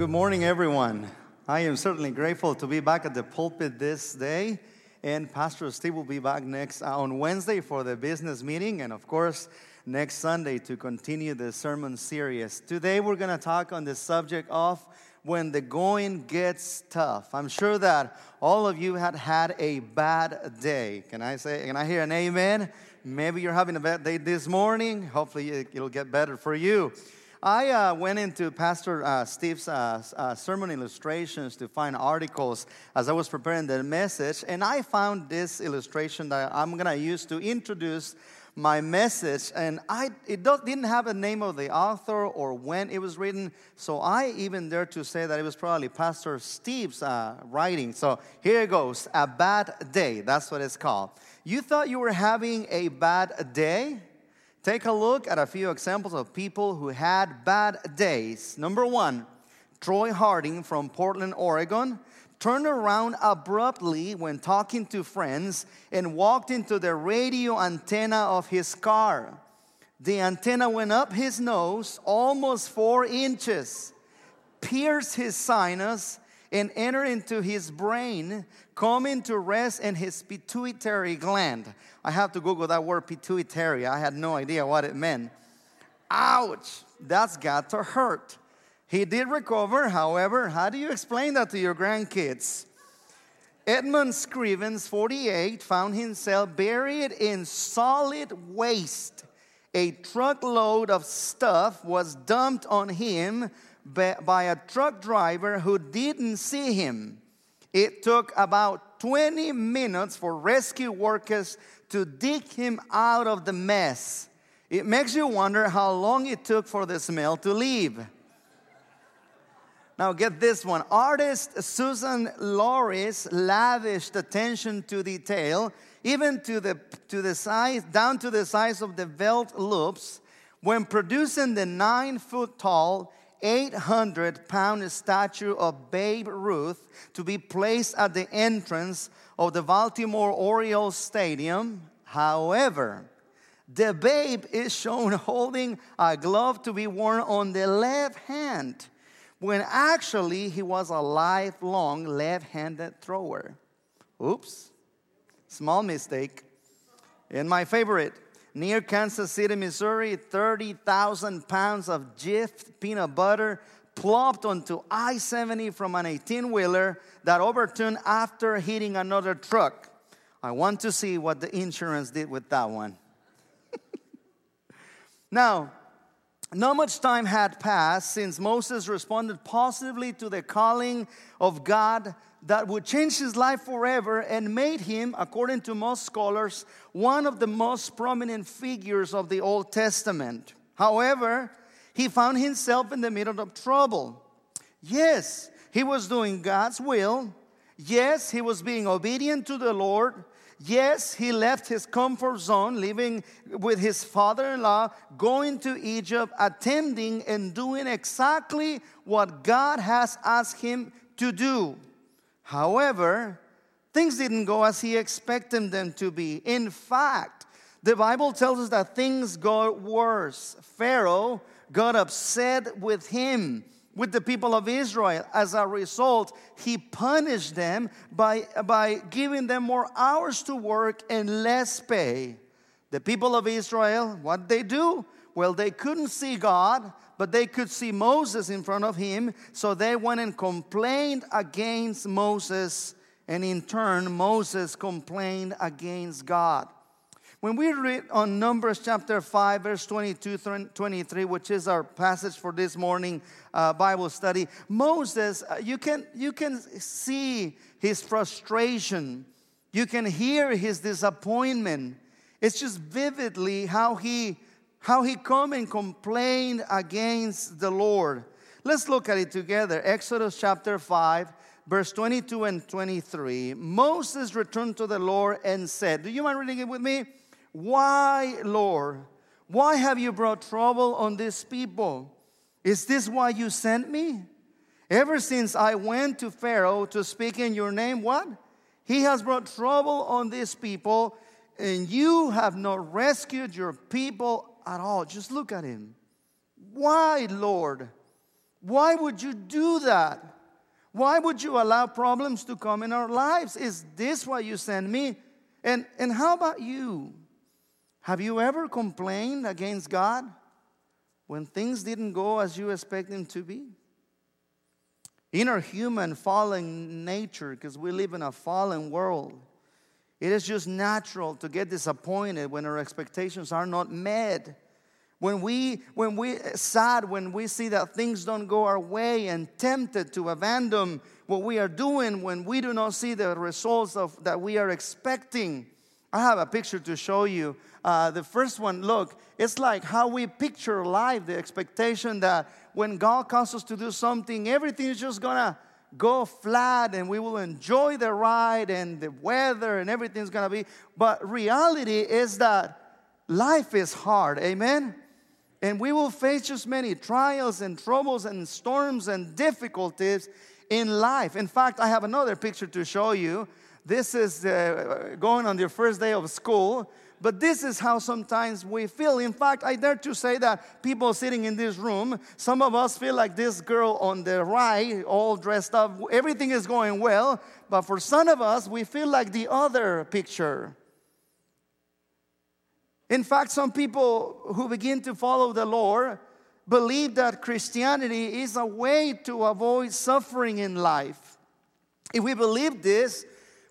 Good morning, everyone. I am certainly grateful to be back at the pulpit this day. And Pastor Steve will be back next uh, on Wednesday for the business meeting, and of course, next Sunday to continue the sermon series. Today, we're going to talk on the subject of when the going gets tough. I'm sure that all of you had had a bad day. Can I say, can I hear an amen? Maybe you're having a bad day this morning. Hopefully, it'll get better for you. I uh, went into Pastor uh, Steve's uh, uh, sermon illustrations to find articles as I was preparing the message, and I found this illustration that I'm going to use to introduce my message. And I, it didn't have a name of the author or when it was written, so I even dare to say that it was probably Pastor Steve's uh, writing. So here it goes A Bad Day. That's what it's called. You thought you were having a bad day? Take a look at a few examples of people who had bad days. Number one, Troy Harding from Portland, Oregon, turned around abruptly when talking to friends and walked into the radio antenna of his car. The antenna went up his nose almost four inches, pierced his sinus, and enter into his brain, coming to rest in his pituitary gland. I have to Google that word pituitary. I had no idea what it meant. Ouch, that's got to hurt. He did recover, however, how do you explain that to your grandkids? Edmund Scrivens, 48, found himself buried in solid waste. A truckload of stuff was dumped on him by a truck driver who didn't see him. It took about 20 minutes for rescue workers to dig him out of the mess. It makes you wonder how long it took for the smell to leave. Now, get this one. Artist Susan Loris lavished attention to detail, even to the, to the size, down to the size of the belt loops, when producing the nine foot tall 800 pound statue of Babe Ruth to be placed at the entrance of the Baltimore Orioles Stadium. However, the babe is shown holding a glove to be worn on the left hand, when actually he was a lifelong left handed thrower. Oops, small mistake. And my favorite, near Kansas City, Missouri, 30,000 pounds of Jif peanut butter plopped onto I 70 from an 18 wheeler that overturned after hitting another truck. I want to see what the insurance did with that one. now, not much time had passed since Moses responded positively to the calling of God that would change his life forever and made him, according to most scholars, one of the most prominent figures of the Old Testament. However, he found himself in the middle of trouble. Yes, he was doing God's will. Yes, he was being obedient to the Lord. Yes, he left his comfort zone, living with his father in law, going to Egypt, attending and doing exactly what God has asked him to do. However, things didn't go as he expected them to be. In fact, the Bible tells us that things got worse. Pharaoh got upset with him, with the people of Israel. As a result, he punished them by, by giving them more hours to work and less pay. The people of Israel, what they do? Well, they couldn't see God, but they could see Moses in front of him. So they went and complained against Moses, and in turn, Moses complained against God. When we read on Numbers chapter 5, verse 22 23, which is our passage for this morning uh, Bible study, Moses, uh, you, can, you can see his frustration, you can hear his disappointment. It's just vividly how he how he come and complained against the Lord. Let's look at it together. Exodus chapter 5, verse 22 and 23. Moses returned to the Lord and said, Do you mind reading it with me? Why, Lord? Why have you brought trouble on this people? Is this why you sent me? Ever since I went to Pharaoh to speak in your name, what? He has brought trouble on this people, and you have not rescued your people at all. Just look at him. Why, Lord? Why would you do that? Why would you allow problems to come in our lives? Is this why you send me? And, and how about you? Have you ever complained against God when things didn't go as you expect them to be? In our human fallen nature, because we live in a fallen world, it is just natural to get disappointed when our expectations are not met. When we when we sad when we see that things don't go our way and tempted to abandon what we are doing when we do not see the results of that we are expecting. I have a picture to show you. Uh, the first one, look, it's like how we picture life, the expectation that when God calls us to do something, everything is just gonna go flat and we will enjoy the ride and the weather and everything's gonna be. But reality is that life is hard, amen? And we will face just many trials and troubles and storms and difficulties in life. In fact, I have another picture to show you. This is uh, going on your first day of school. But this is how sometimes we feel. In fact, I dare to say that people sitting in this room, some of us feel like this girl on the right, all dressed up. Everything is going well. But for some of us, we feel like the other picture. In fact, some people who begin to follow the Lord believe that Christianity is a way to avoid suffering in life. If we believe this,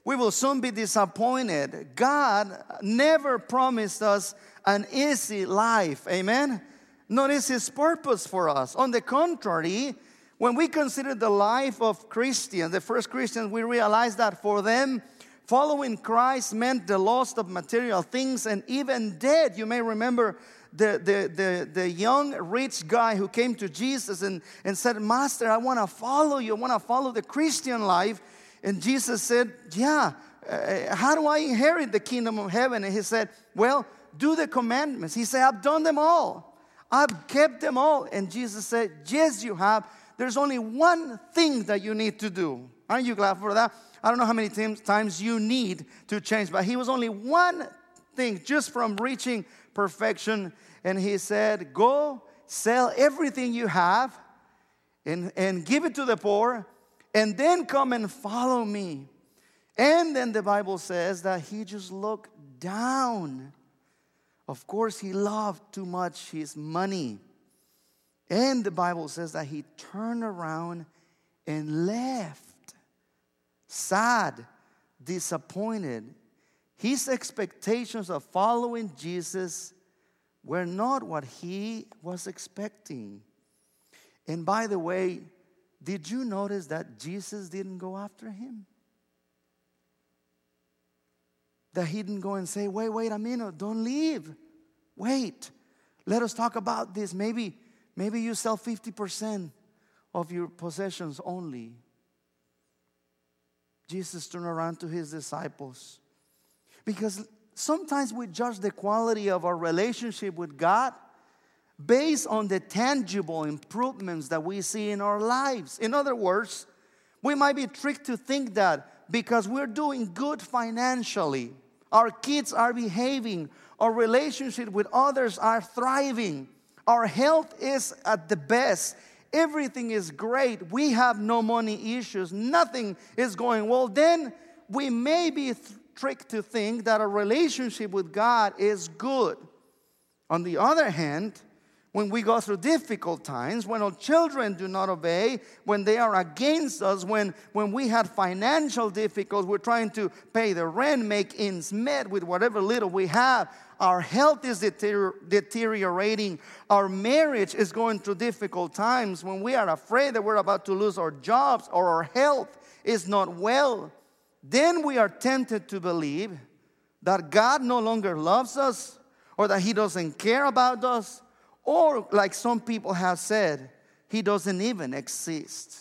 we will soon be disappointed. God never promised us an easy life. Amen? Nor is His purpose for us. On the contrary, when we consider the life of Christians, the first Christians, we realize that for them, following Christ meant the loss of material things and even death. You may remember the, the, the, the young rich guy who came to Jesus and, and said, Master, I want to follow you. I want to follow the Christian life. And Jesus said, Yeah, uh, how do I inherit the kingdom of heaven? And he said, Well, do the commandments. He said, I've done them all. I've kept them all. And Jesus said, Yes, you have. There's only one thing that you need to do. Aren't you glad for that? I don't know how many times you need to change, but he was only one thing just from reaching perfection. And he said, Go sell everything you have and, and give it to the poor and then come and follow me. And then the Bible says that he just looked down. Of course, he loved too much his money. And the Bible says that he turned around and left. Sad, disappointed. His expectations of following Jesus were not what he was expecting. And by the way, did you notice that Jesus didn't go after him? That he didn't go and say, wait, wait a minute, don't leave. Wait, let us talk about this. Maybe, maybe you sell 50% of your possessions only. Jesus turned around to his disciples. Because sometimes we judge the quality of our relationship with God based on the tangible improvements that we see in our lives. In other words, we might be tricked to think that because we're doing good financially, our kids are behaving, our relationship with others are thriving, our health is at the best, everything is great, we have no money issues, nothing is going well, then we may be tricked to think that a relationship with God is good. On the other hand, when we go through difficult times, when our children do not obey, when they are against us, when, when we had financial difficulties, we're trying to pay the rent, make ends meet with whatever little we have, our health is deteriorating, our marriage is going through difficult times, when we are afraid that we're about to lose our jobs or our health is not well, then we are tempted to believe that God no longer loves us or that He doesn't care about us or, like some people have said, he doesn't even exist.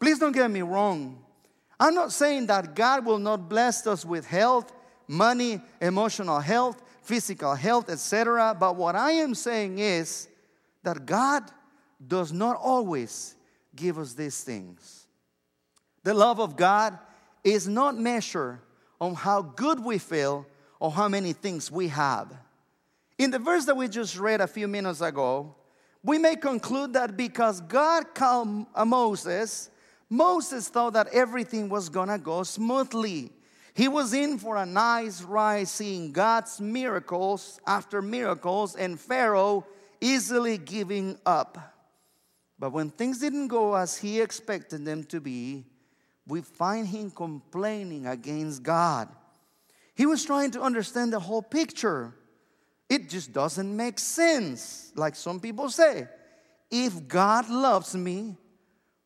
Please don't get me wrong. I'm not saying that God will not bless us with health, money, emotional health, physical health, etc. But what I am saying is that God does not always give us these things. The love of God is not measured on how good we feel or how many things we have. In the verse that we just read a few minutes ago, we may conclude that because God called uh, Moses, Moses thought that everything was gonna go smoothly. He was in for a nice ride seeing God's miracles after miracles and Pharaoh easily giving up. But when things didn't go as he expected them to be, we find him complaining against God. He was trying to understand the whole picture. It just doesn't make sense, like some people say. If God loves me,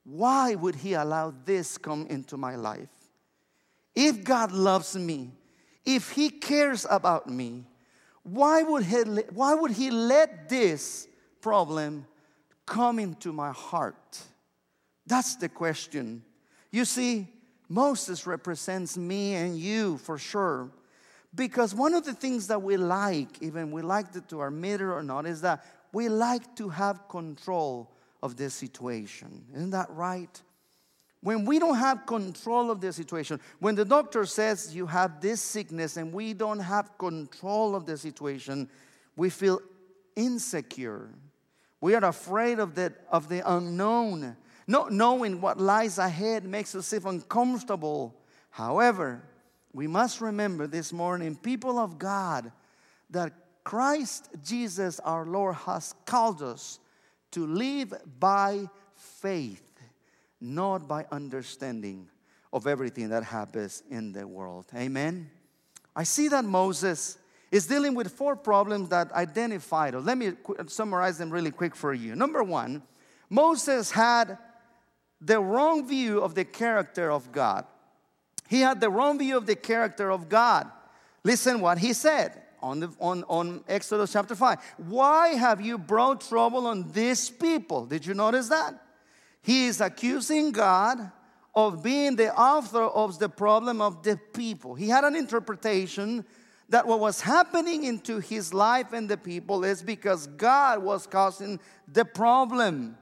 why would he allow this come into my life? If God loves me, if he cares about me, why would he, why would he let this problem come into my heart? That's the question. You see, Moses represents me and you for sure. Because one of the things that we like, even we like to admit it or not, is that we like to have control of the situation. Isn't that right? When we don't have control of the situation, when the doctor says you have this sickness and we don't have control of the situation, we feel insecure. We are afraid of the, of the unknown. Not knowing what lies ahead makes us feel uncomfortable. However, we must remember this morning, people of God, that Christ Jesus our Lord has called us to live by faith, not by understanding of everything that happens in the world. Amen. I see that Moses is dealing with four problems that identified. Let me summarize them really quick for you. Number one, Moses had the wrong view of the character of God. He had the wrong view of the character of God. Listen what he said on, the, on, on Exodus chapter 5. Why have you brought trouble on this people? Did you notice that? He is accusing God of being the author of the problem of the people. He had an interpretation that what was happening into his life and the people is because God was causing the problem.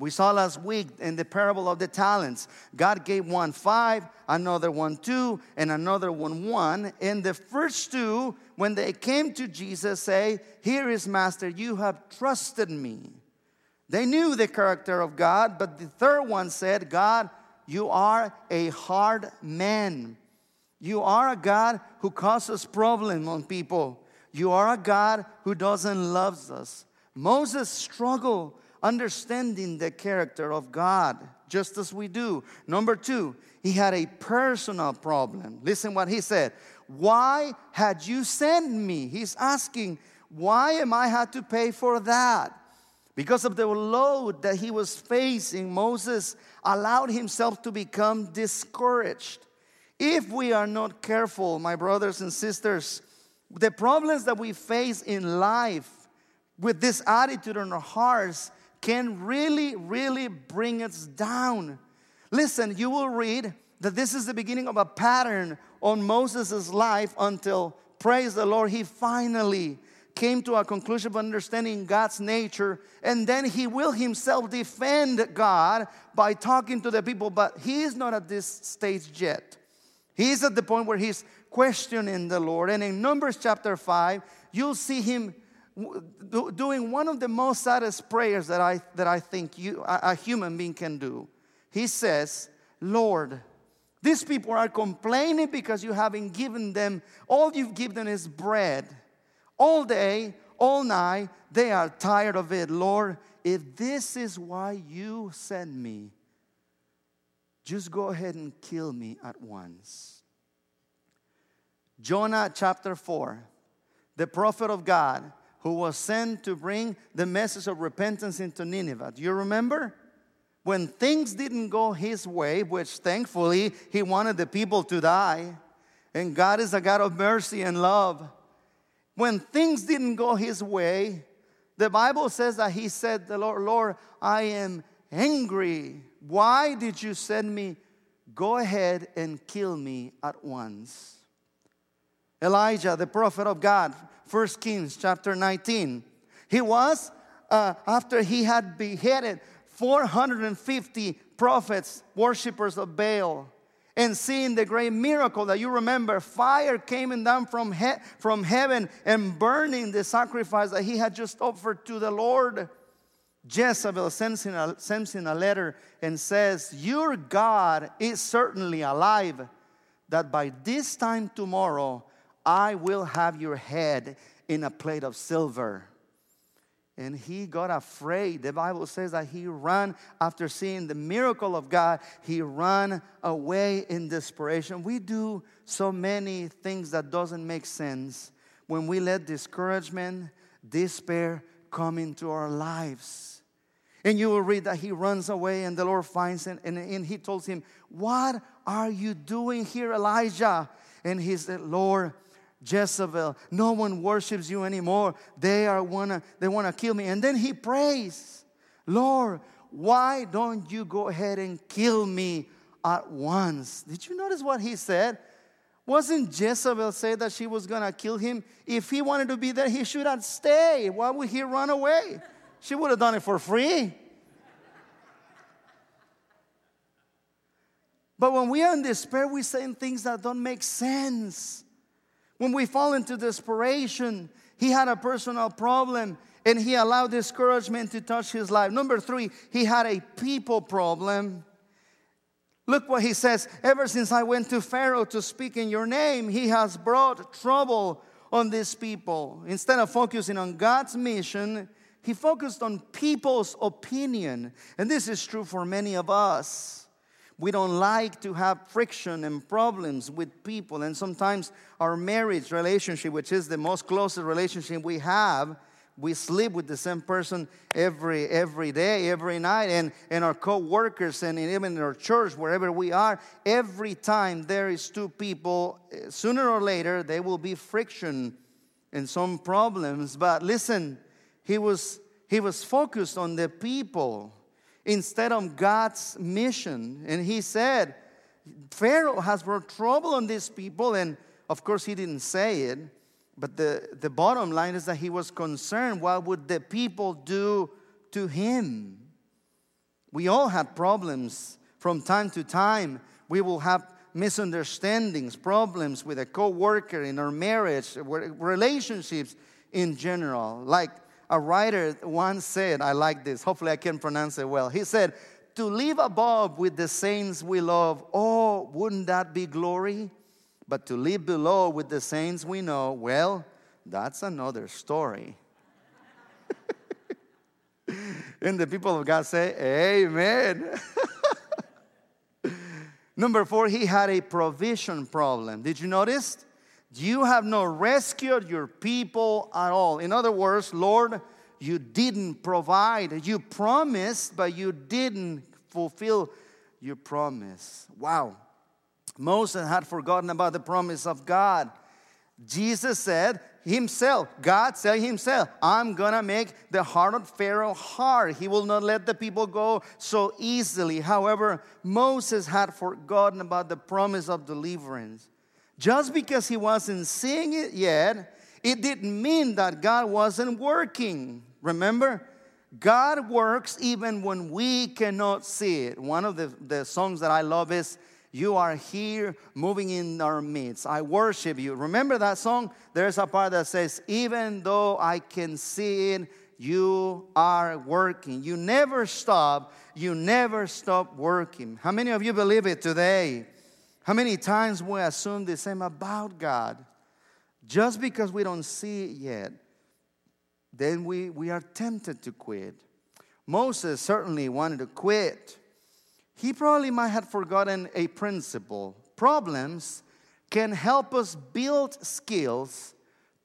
We saw last week in the parable of the talents, God gave one five, another one two, and another one one. And the first two, when they came to Jesus, say, Here is Master, you have trusted me. They knew the character of God, but the third one said, God, you are a hard man. You are a God who causes problem on people. You are a God who doesn't love us. Moses struggled understanding the character of God, just as we do. Number two, he had a personal problem. Listen what he said. Why had you sent me? He's asking, why am I had to pay for that? Because of the load that he was facing, Moses allowed himself to become discouraged. If we are not careful, my brothers and sisters, the problems that we face in life with this attitude in our hearts can really, really bring us down. Listen, you will read that this is the beginning of a pattern on Moses' life until, praise the Lord, he finally came to a conclusion of understanding God's nature, and then he will himself defend God by talking to the people, but he is not at this stage yet. He's at the point where he's questioning the Lord. And in Numbers chapter 5, you'll see him doing one of the most saddest prayers that I, that I think you, a human being can do. He says, Lord, these people are complaining because you haven't given them, all you've given them is bread. All day, all night, they are tired of it. Lord, if this is why you sent me, just go ahead and kill me at once. Jonah chapter 4, the prophet of God, who was sent to bring the message of repentance into Nineveh. Do you remember? When things didn't go his way, which thankfully he wanted the people to die, and God is a God of mercy and love. When things didn't go his way, the Bible says that he said, The Lord, Lord, I am angry. Why did you send me? Go ahead and kill me at once. Elijah, the prophet of God, 1 Kings chapter 19. He was, uh, after he had beheaded 450 prophets, worshippers of Baal, and seeing the great miracle that you remember fire came down from, he- from heaven and burning the sacrifice that he had just offered to the Lord. Jezebel sends him, a, sends him a letter and says, Your God is certainly alive, that by this time tomorrow I will have your head in a plate of silver. And he got afraid. The Bible says that he ran after seeing the miracle of God, he ran away in desperation. We do so many things that doesn't make sense when we let discouragement, despair come into our lives. And you will read that he runs away and the Lord finds him and, and he tells him, What are you doing here, Elijah? And he said, Lord, Jezebel, no one worships you anymore. They are wanna they wanna kill me. And then he prays, Lord, why don't you go ahead and kill me at once? Did you notice what he said? Wasn't Jezebel say that she was gonna kill him? If he wanted to be there, he should have stayed. Why would he run away? She would have done it for free. But when we are in despair, we say things that don't make sense. When we fall into desperation, he had a personal problem and he allowed discouragement to touch his life. Number three, he had a people problem. Look what he says Ever since I went to Pharaoh to speak in your name, he has brought trouble on these people. Instead of focusing on God's mission, he focused on people's opinion. And this is true for many of us. We don't like to have friction and problems with people. And sometimes our marriage relationship, which is the most closest relationship we have, we sleep with the same person every every day every night and and our co-workers and even in our church wherever we are every time there is two people eh, sooner or later there will be friction and some problems but listen he was he was focused on the people instead of God's mission and he said Pharaoh has brought trouble on these people and of course he didn't say it but the, the bottom line is that he was concerned what would the people do to him? We all had problems from time to time. We will have misunderstandings, problems with a co-worker in our marriage, relationships in general. Like a writer once said, I like this, hopefully I can pronounce it well. He said, To live above with the saints we love, oh, wouldn't that be glory? But to live below with the saints we know, well, that's another story. and the people of God say, Amen. Number four, he had a provision problem. Did you notice? You have not rescued your people at all. In other words, Lord, you didn't provide. You promised, but you didn't fulfill your promise. Wow. Moses had forgotten about the promise of God. Jesus said himself, God said himself, I'm gonna make the heart of Pharaoh hard. He will not let the people go so easily. However, Moses had forgotten about the promise of deliverance. Just because he wasn't seeing it yet, it didn't mean that God wasn't working. Remember? God works even when we cannot see it. One of the, the songs that I love is you are here moving in our midst. I worship you. Remember that song? There's a part that says, Even though I can see it, you are working. You never stop. You never stop working. How many of you believe it today? How many times we assume the same about God? Just because we don't see it yet, then we, we are tempted to quit. Moses certainly wanted to quit he probably might have forgotten a principle. Problems can help us build skills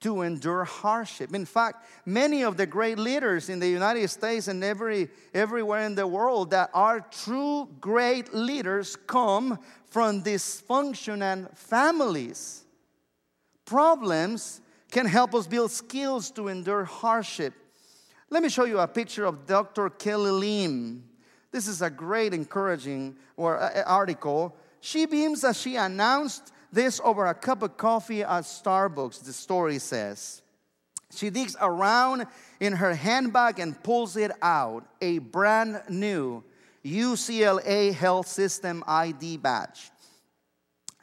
to endure hardship. In fact, many of the great leaders in the United States and every, everywhere in the world that are true great leaders come from dysfunctional families. Problems can help us build skills to endure hardship. Let me show you a picture of Dr. Kelly Lim. This is a great encouraging uh, article. She beams as she announced this over a cup of coffee at Starbucks, the story says. She digs around in her handbag and pulls it out a brand new UCLA Health System ID badge.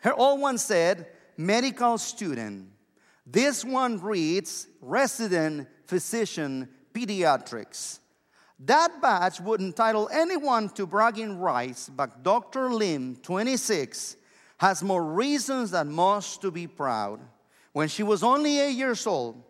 Her old one said, medical student. This one reads, resident physician pediatrics. That badge would entitle anyone to bragging rights, but Dr. Lim, 26, has more reasons than most to be proud. When she was only eight years old,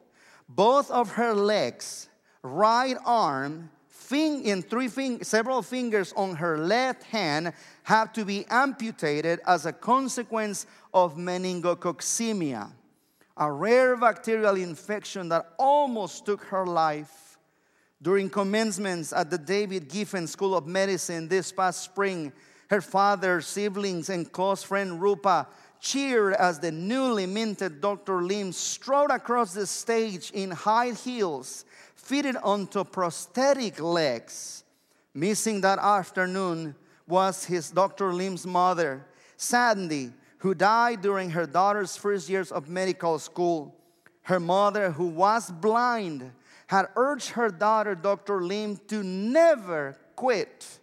both of her legs, right arm, fing- in three fing- several fingers on her left hand had to be amputated as a consequence of meningococcemia, a rare bacterial infection that almost took her life. During commencements at the David Geffen School of Medicine this past spring, her father, siblings, and close friend Rupa cheered as the newly minted Dr. Lim strode across the stage in high heels, fitted onto prosthetic legs. Missing that afternoon was his Dr. Lim's mother, Sandy, who died during her daughter's first years of medical school. Her mother, who was blind, had urged her daughter, Dr. Lim, to never quit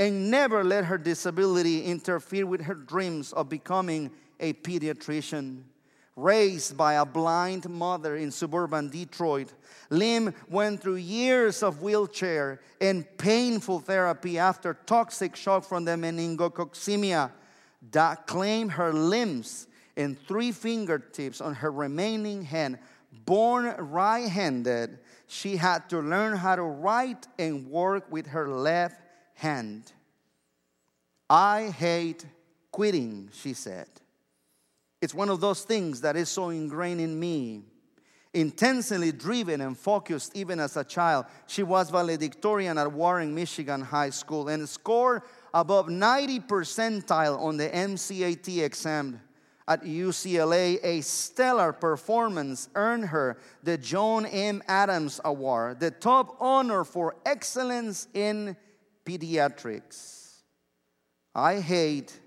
and never let her disability interfere with her dreams of becoming a pediatrician. Raised by a blind mother in suburban Detroit, Lim went through years of wheelchair and painful therapy after toxic shock from the meningococcemia that claimed her limbs and three fingertips on her remaining hand. Born right handed, she had to learn how to write and work with her left hand. I hate quitting, she said. It's one of those things that is so ingrained in me. Intensely driven and focused even as a child, she was valedictorian at Warren, Michigan High School and scored above 90 percentile on the MCAT exam at UCLA. A stellar performance earned her the John M. Adams Award, the top honor for excellence in pediatrics. I hate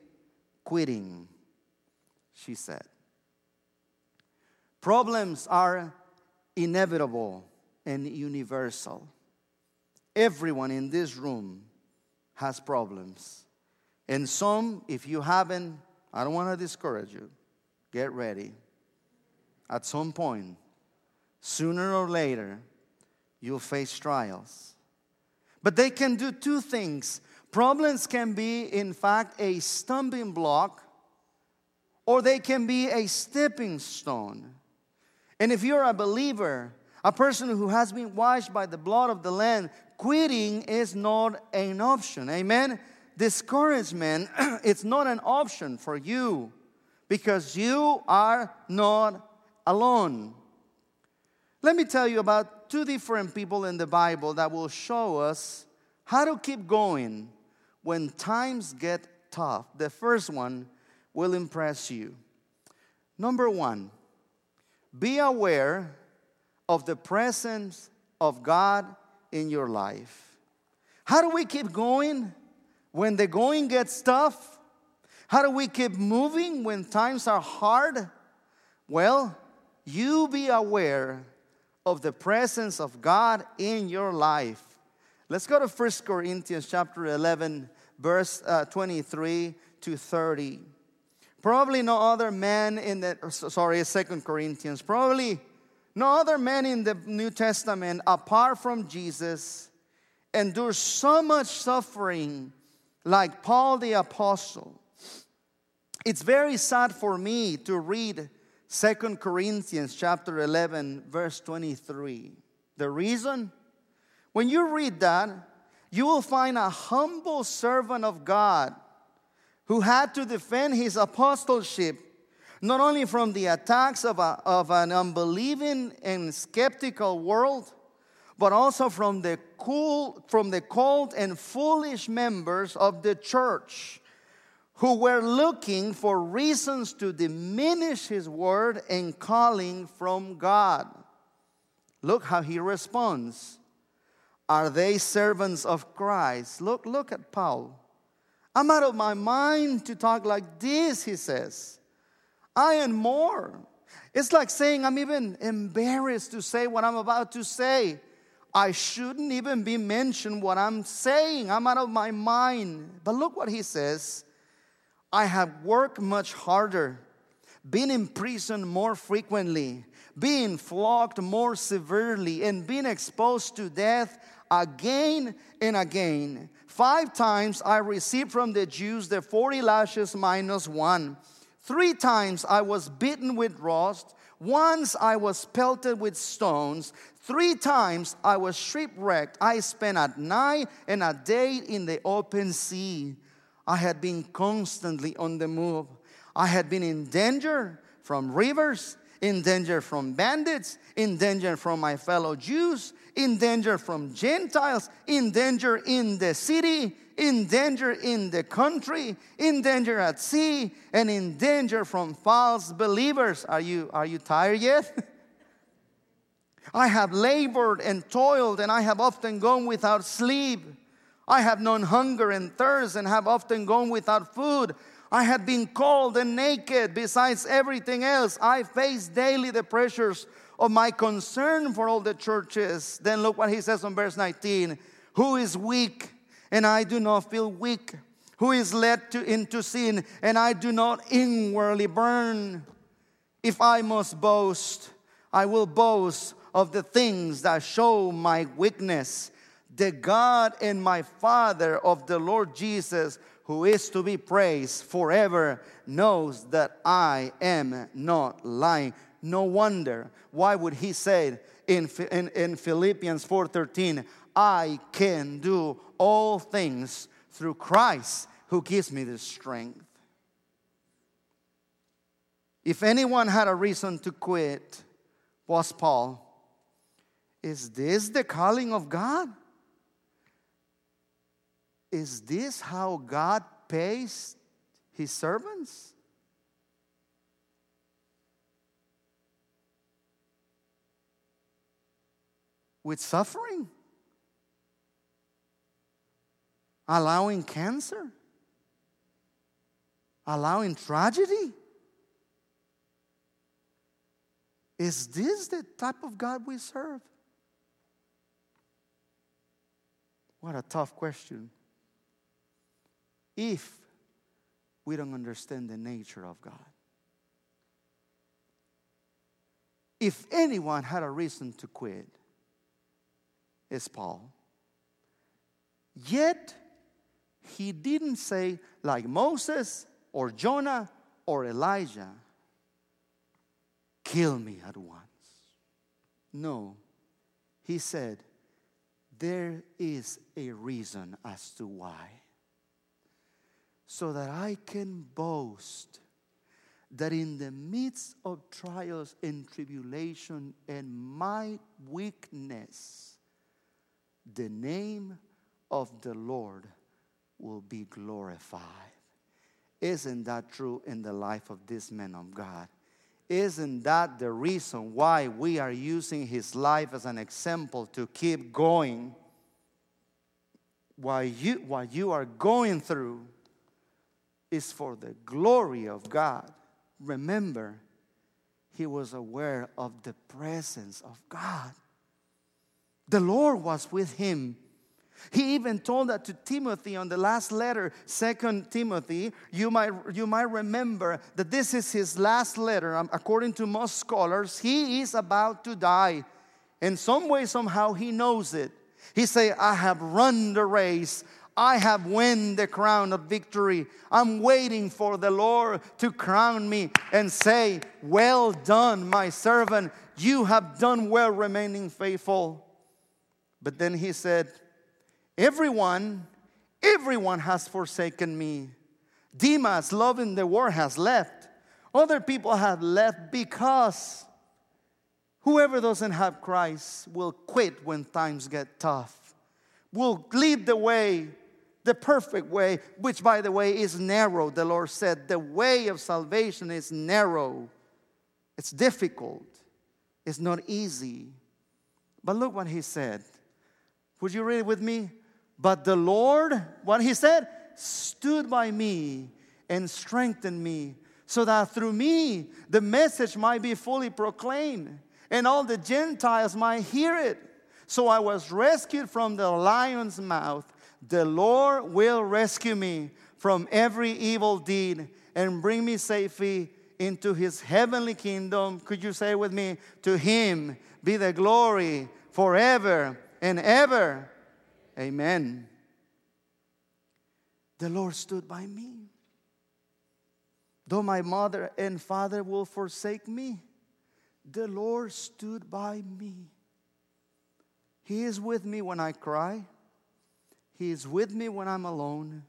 quitting she said. Problems are inevitable and universal. Everyone in this room has problems. And some, if you haven't, I don't want to discourage you, get ready. At some point, sooner or later, you'll face trials. But they can do two things. Problems can be, in fact, a stumbling block or they can be a stepping stone. And if you're a believer, a person who has been washed by the blood of the Lamb, quitting is not an option. Amen? Discouragement, it's not an option for you because you are not alone. Let me tell you about two different people in the Bible that will show us how to keep going when times get tough. The first one will impress you. Number one, be aware of the presence of God in your life. How do we keep going when the going gets tough? How do we keep moving when times are hard? Well, you be aware of the presence of God in your life. Let's go to 1 Corinthians chapter 11 verse uh, 23 to 30. Probably no other man in the, sorry, Second Corinthians, probably no other man in the New Testament apart from Jesus endured so much suffering like Paul the Apostle. It's very sad for me to read Second Corinthians chapter 11 verse 23. The reason? When you read that, you will find a humble servant of God who had to defend his apostleship not only from the attacks of, a, of an unbelieving and skeptical world, but also from the cool, from the cold and foolish members of the church who were looking for reasons to diminish his word and calling from God. Look how he responds. Are they servants of Christ? Look, look at Paul. I'm out of my mind to talk like this, he says. I am more. It's like saying, I'm even embarrassed to say what I'm about to say. I shouldn't even be mentioned what I'm saying. I'm out of my mind. But look what he says I have worked much harder, been in prison more frequently, being flogged more severely, and being exposed to death again and again. Five times I received from the Jews the 40 lashes minus one. Three times I was beaten with rods. Once I was pelted with stones. Three times I was shipwrecked. I spent a night and a day in the open sea. I had been constantly on the move. I had been in danger from rivers, in danger from bandits, in danger from my fellow Jews, in danger from Gentiles, in danger in the city, in danger in the country, in danger at sea, and in danger from false believers. Are you, are you tired yet? I have labored and toiled, and I have often gone without sleep. I have known hunger and thirst, and have often gone without food. I have been cold and naked. Besides everything else, I face daily the pressures of my concern for all the churches. Then look what he says on verse 19 Who is weak and I do not feel weak, who is led to, into sin, and I do not inwardly burn. If I must boast, I will boast of the things that show my weakness. The God and my Father of the Lord Jesus, who is to be praised forever, knows that I am not lying. No wonder. Why would he say in, in, in Philippians 4:13, I can do all things through Christ who gives me the strength. If anyone had a reason to quit, was Paul. Is this the calling of God? Is this how God pays his servants? With suffering? allowing cancer, allowing tragedy? Is this the type of God we serve? What a tough question. If we don't understand the nature of God. If anyone had a reason to quit, it's Paul. Yet, he didn't say, like Moses or Jonah or Elijah, kill me at once. No, he said, there is a reason as to why. So that I can boast that in the midst of trials and tribulation and my weakness, the name of the Lord will be glorified. Isn't that true in the life of this man of God? Isn't that the reason why we are using his life as an example to keep going? While you, while you are going through is for the glory of God. Remember, he was aware of the presence of God. The Lord was with him he even told that to Timothy on the last letter, Second Timothy. You might, you might remember that this is his last letter. Um, according to most scholars, he is about to die. In some way, somehow, he knows it. He say, I have run the race. I have won the crown of victory. I'm waiting for the Lord to crown me and say, Well done, my servant. You have done well remaining faithful. But then he said, Everyone, everyone has forsaken me. Demas, loving the world, has left. Other people have left because whoever doesn't have Christ will quit when times get tough, will lead the way, the perfect way, which, by the way, is narrow. The Lord said, The way of salvation is narrow, it's difficult, it's not easy. But look what He said. Would you read it with me? But the Lord, what he said, stood by me and strengthened me so that through me the message might be fully proclaimed and all the Gentiles might hear it. So I was rescued from the lion's mouth. The Lord will rescue me from every evil deed and bring me safely into his heavenly kingdom. Could you say with me? To him be the glory forever and ever. Amen. The Lord stood by me. Though my mother and father will forsake me, the Lord stood by me. He is with me when I cry. He is with me when I'm alone.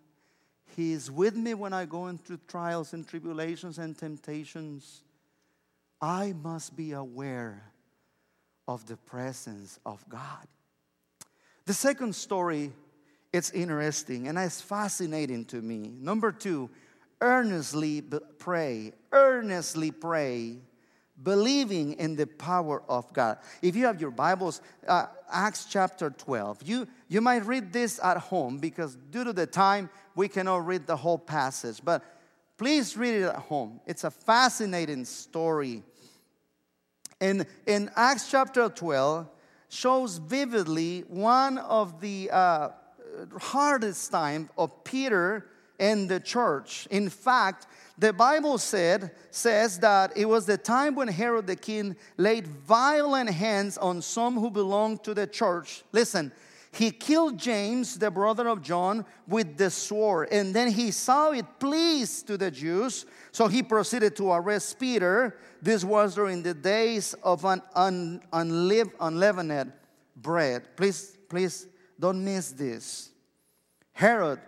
He is with me when I go through trials and tribulations and temptations. I must be aware of the presence of God. The second story, it's interesting and it's fascinating to me. Number two, earnestly pray, earnestly pray, believing in the power of God. If you have your Bibles, uh, Acts chapter 12, you, you might read this at home because due to the time, we cannot read the whole passage. But please read it at home. It's a fascinating story. In, in Acts chapter 12, shows vividly one of the uh, hardest time of Peter and the church. In fact, the Bible said says that it was the time when Herod the king laid violent hands on some who belonged to the church. Listen, he killed James, the brother of John, with the sword, and then he saw it pleased to the Jews, so he proceeded to arrest Peter. This was during the days of an un, unleavened bread. Please, please don't miss this. Herod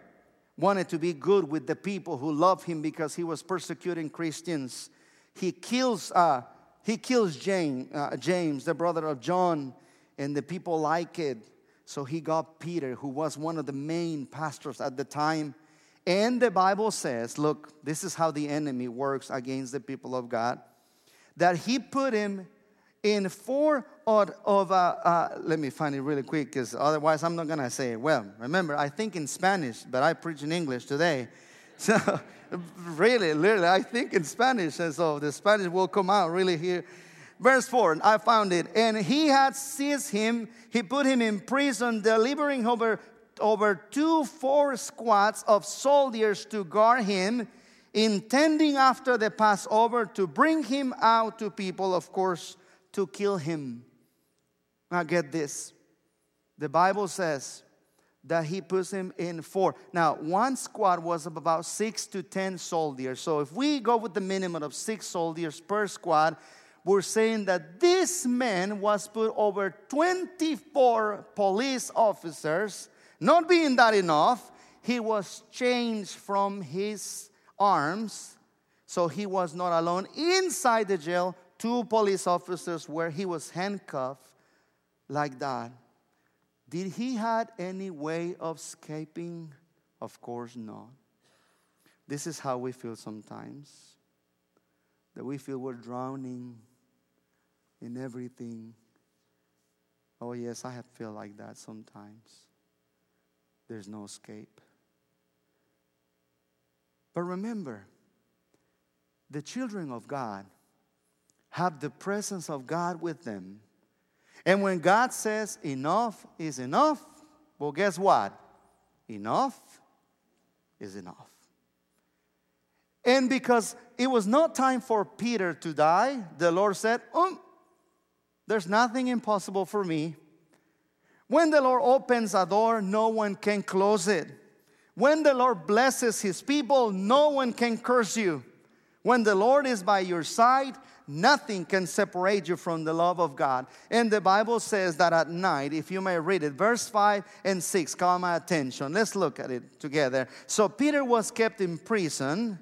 wanted to be good with the people who love him because he was persecuting Christians. He kills, uh, he kills James, uh, James, the brother of John, and the people like it. So he got Peter, who was one of the main pastors at the time. And the Bible says, look, this is how the enemy works against the people of God, that he put him in four of, of uh, uh, let me find it really quick because otherwise I'm not going to say it well. Remember, I think in Spanish, but I preach in English today. So, really, literally, I think in Spanish, and so the Spanish will come out really here. Verse 4, I found it. And he had seized him, he put him in prison, delivering over, over two four squads of soldiers to guard him, intending after the Passover to bring him out to people, of course to kill him. Now, get this. The Bible says that he puts him in four. Now, one squad was of about six to ten soldiers. So, if we go with the minimum of six soldiers per squad, we're saying that this man was put over 24 police officers. Not being that enough, he was changed from his arms. So he was not alone inside the jail, two police officers where he was handcuffed like that. Did he had any way of escaping? Of course not. This is how we feel sometimes. That we feel we're drowning in everything. Oh yes, I have feel like that sometimes. There's no escape. But remember, the children of God have the presence of God with them. And when God says enough is enough, well, guess what? Enough is enough. And because it was not time for Peter to die, the Lord said, um, There's nothing impossible for me. When the Lord opens a door, no one can close it. When the Lord blesses his people, no one can curse you. When the Lord is by your side, nothing can separate you from the love of God. And the Bible says that at night, if you may read it, verse 5 and 6 call my attention. Let's look at it together. So Peter was kept in prison,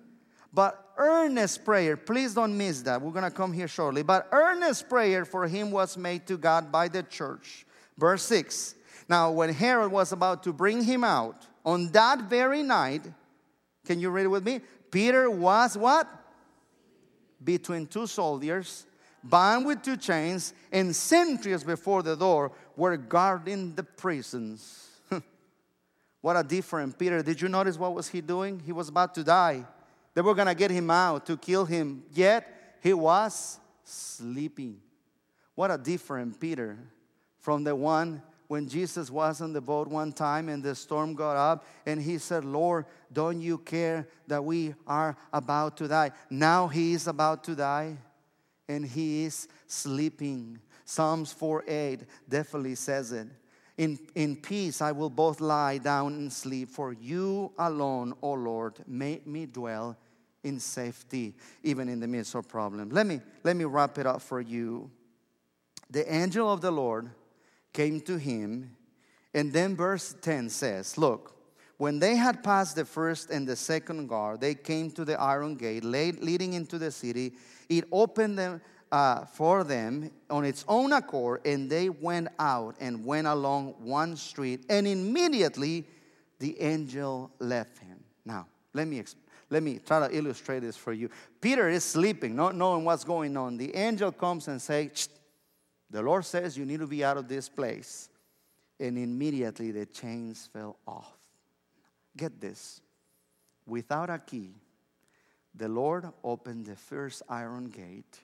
but earnest prayer, please don't miss that. We're going to come here shortly. But earnest prayer for him was made to God by the church. Verse 6. Now, when Herod was about to bring him out, on that very night, can you read it with me? Peter was what? Between two soldiers, bound with two chains, and sentries before the door were guarding the prisons. what a different Peter, did you notice what was he doing? He was about to die. They were going to get him out to kill him, yet he was sleeping. What a different Peter from the one when Jesus was on the boat one time and the storm got up and he said, Lord, don't you care that we are about to die? Now he is about to die and he is sleeping. Psalms 4 8 definitely says it. In, in peace I will both lie down and sleep, for you alone, O Lord, make me dwell in safety, even in the midst of problems. Let me, let me wrap it up for you. The angel of the Lord came to him, and then verse 10 says, Look, when they had passed the first and the second guard, they came to the iron gate leading into the city. It opened them uh, for them on its own accord, and they went out and went along one street, and immediately the angel left him. Now, let me let me try to illustrate this for you. Peter is sleeping, not knowing what's going on. The angel comes and says, "The Lord says you need to be out of this place," and immediately the chains fell off. Get this: without a key, the Lord opened the first iron gate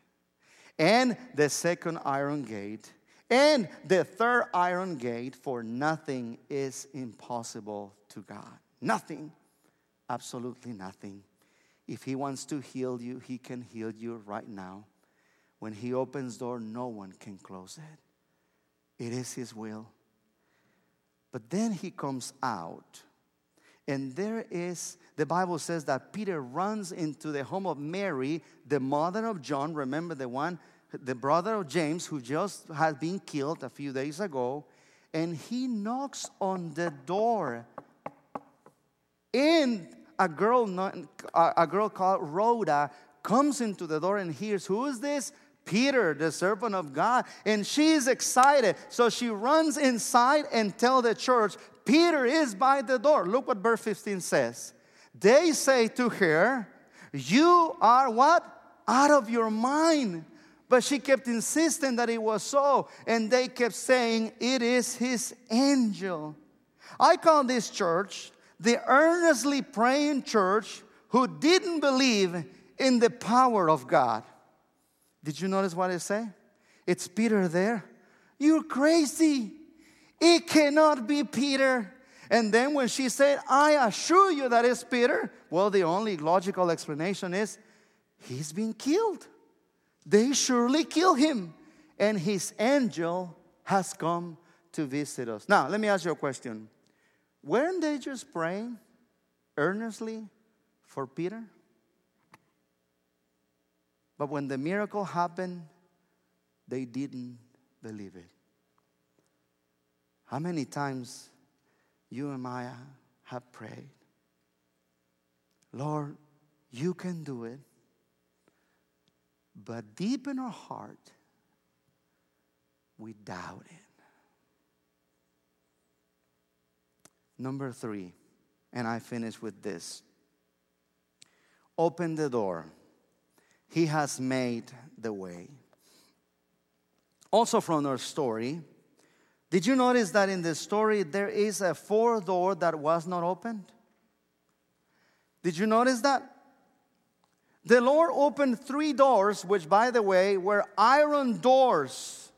and the second iron gate, and the third iron gate, for nothing is impossible to God. Nothing, absolutely nothing. If He wants to heal you, He can heal you right now. When He opens door, no one can close it. It is His will. But then He comes out, and there is the Bible says that Peter runs into the home of Mary, the mother of John. Remember the one the brother of James, who just had been killed a few days ago, and he knocks on the door. And a girl, a girl called Rhoda comes into the door and hears, Who is this? Peter, the servant of God. And she's excited. So she runs inside and tell the church, Peter is by the door. Look what verse 15 says. They say to her, You are what? Out of your mind. But she kept insisting that it was so, and they kept saying, It is his angel. I call this church the earnestly praying church who didn't believe in the power of God. Did you notice what I say? It's Peter there. You're crazy. It cannot be Peter. And then when she said, I assure you that it's Peter, well, the only logical explanation is he's been killed they surely kill him. And his angel has come to visit us. Now, let me ask you a question. Weren't they just praying earnestly for Peter? But when the miracle happened, they didn't believe it. How many times you and I have prayed, Lord, you can do it. But deep in our heart, we doubt it. Number three, and I finish with this open the door. He has made the way. Also, from our story, did you notice that in the story there is a fourth door that was not opened? Did you notice that? The Lord opened three doors, which, by the way, were iron doors.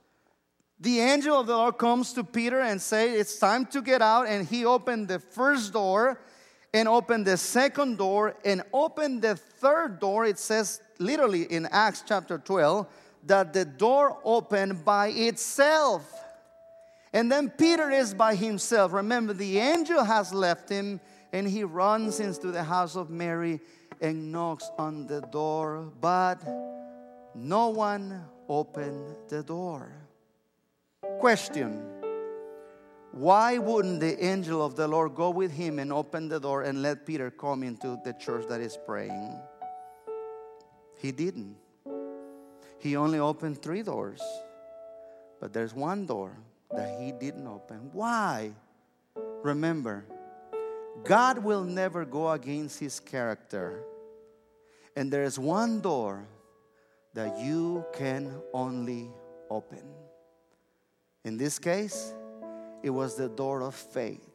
The angel of the Lord comes to Peter and say, "It's time to get out." And he opened the first door, and opened the second door, and opened the third door. It says literally in Acts chapter 12 that the door opened by itself. And then Peter is by himself. Remember, the angel has left him, and he runs into the house of Mary and knocks on the door, but no one opened the door. Question Why wouldn't the angel of the Lord go with him and open the door and let Peter come into the church that is praying? He didn't. He only opened three doors, but there's one door that he didn't open. Why? Remember, God will never go against his character. And there is one door that you can only open. In this case, it was the door of faith.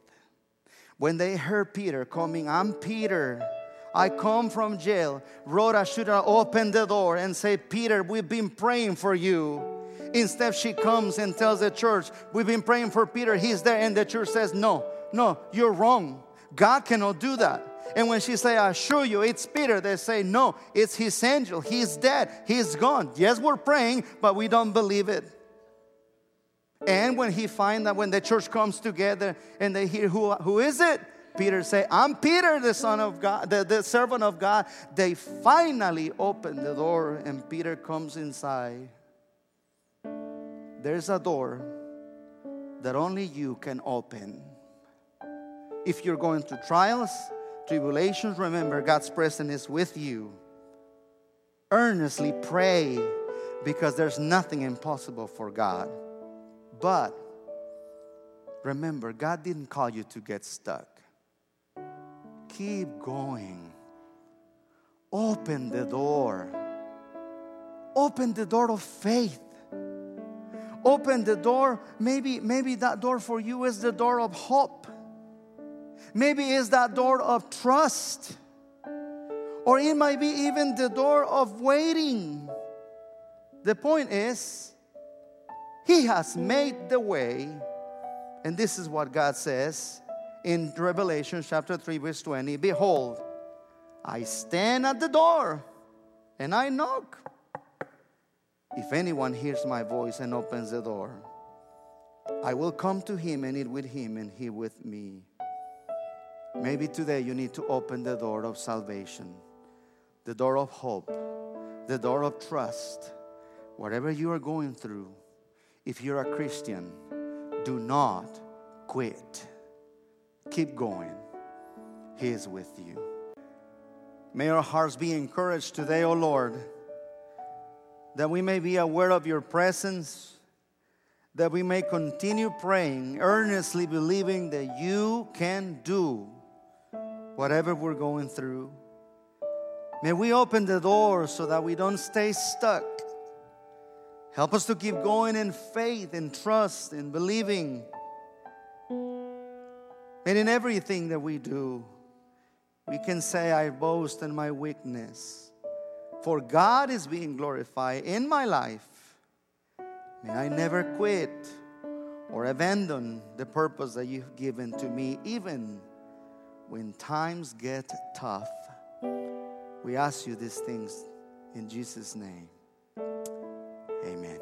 When they heard Peter coming, I'm Peter. I come from jail. Rhoda should have opened the door and say, Peter, we've been praying for you. Instead, she comes and tells the church, We've been praying for Peter, he's there. And the church says, No, no, you're wrong. God cannot do that. And when she say, I assure you, it's Peter, they say, no, it's his angel. He's dead. He's gone. Yes, we're praying, but we don't believe it. And when he find that when the church comes together and they hear who, who is it? Peter say, I'm Peter, the son of God, the, the servant of God. They finally open the door and Peter comes inside. There's a door that only you can open. If you're going through trials, tribulations, remember God's presence is with you. Earnestly pray because there's nothing impossible for God. But remember, God didn't call you to get stuck. Keep going. Open the door. Open the door of faith. Open the door. Maybe, maybe that door for you is the door of hope. Maybe it's that door of trust. Or it might be even the door of waiting. The point is, He has made the way. And this is what God says in Revelation chapter 3, verse 20 Behold, I stand at the door and I knock. If anyone hears my voice and opens the door, I will come to him and eat with him and he with me. Maybe today you need to open the door of salvation, the door of hope, the door of trust. Whatever you are going through, if you're a Christian, do not quit. Keep going. He is with you. May our hearts be encouraged today, O oh Lord, that we may be aware of your presence, that we may continue praying, earnestly believing that you can do whatever we're going through. May we open the door so that we don't stay stuck. Help us to keep going in faith and trust and believing. And in everything that we do, we can say, I boast in my weakness. For God is being glorified in my life. May I never quit or abandon the purpose that you've given to me, even when times get tough. We ask you these things in Jesus' name. Amen.